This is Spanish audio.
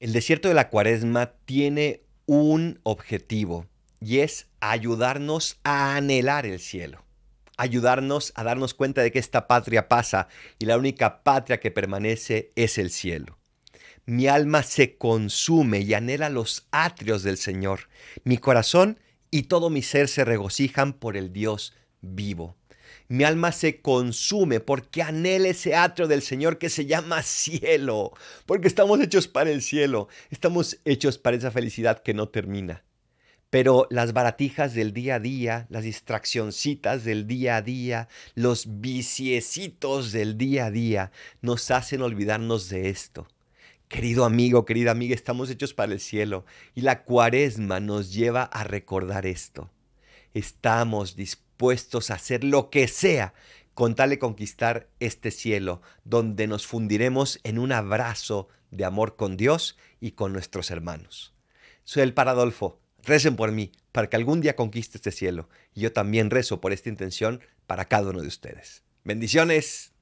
El desierto de la cuaresma tiene un objetivo y es ayudarnos a anhelar el cielo, ayudarnos a darnos cuenta de que esta patria pasa y la única patria que permanece es el cielo. Mi alma se consume y anhela los atrios del Señor. Mi corazón y todo mi ser se regocijan por el Dios vivo. Mi alma se consume porque anhela ese atrio del Señor que se llama cielo, porque estamos hechos para el cielo, estamos hechos para esa felicidad que no termina. Pero las baratijas del día a día, las distraccioncitas del día a día, los viciecitos del día a día nos hacen olvidarnos de esto. Querido amigo, querida amiga, estamos hechos para el cielo y la cuaresma nos lleva a recordar esto. Estamos dispuestos a hacer lo que sea con tal de conquistar este cielo, donde nos fundiremos en un abrazo de amor con Dios y con nuestros hermanos. Soy el Paradolfo. Recen por mí para que algún día conquiste este cielo. Y yo también rezo por esta intención para cada uno de ustedes. Bendiciones.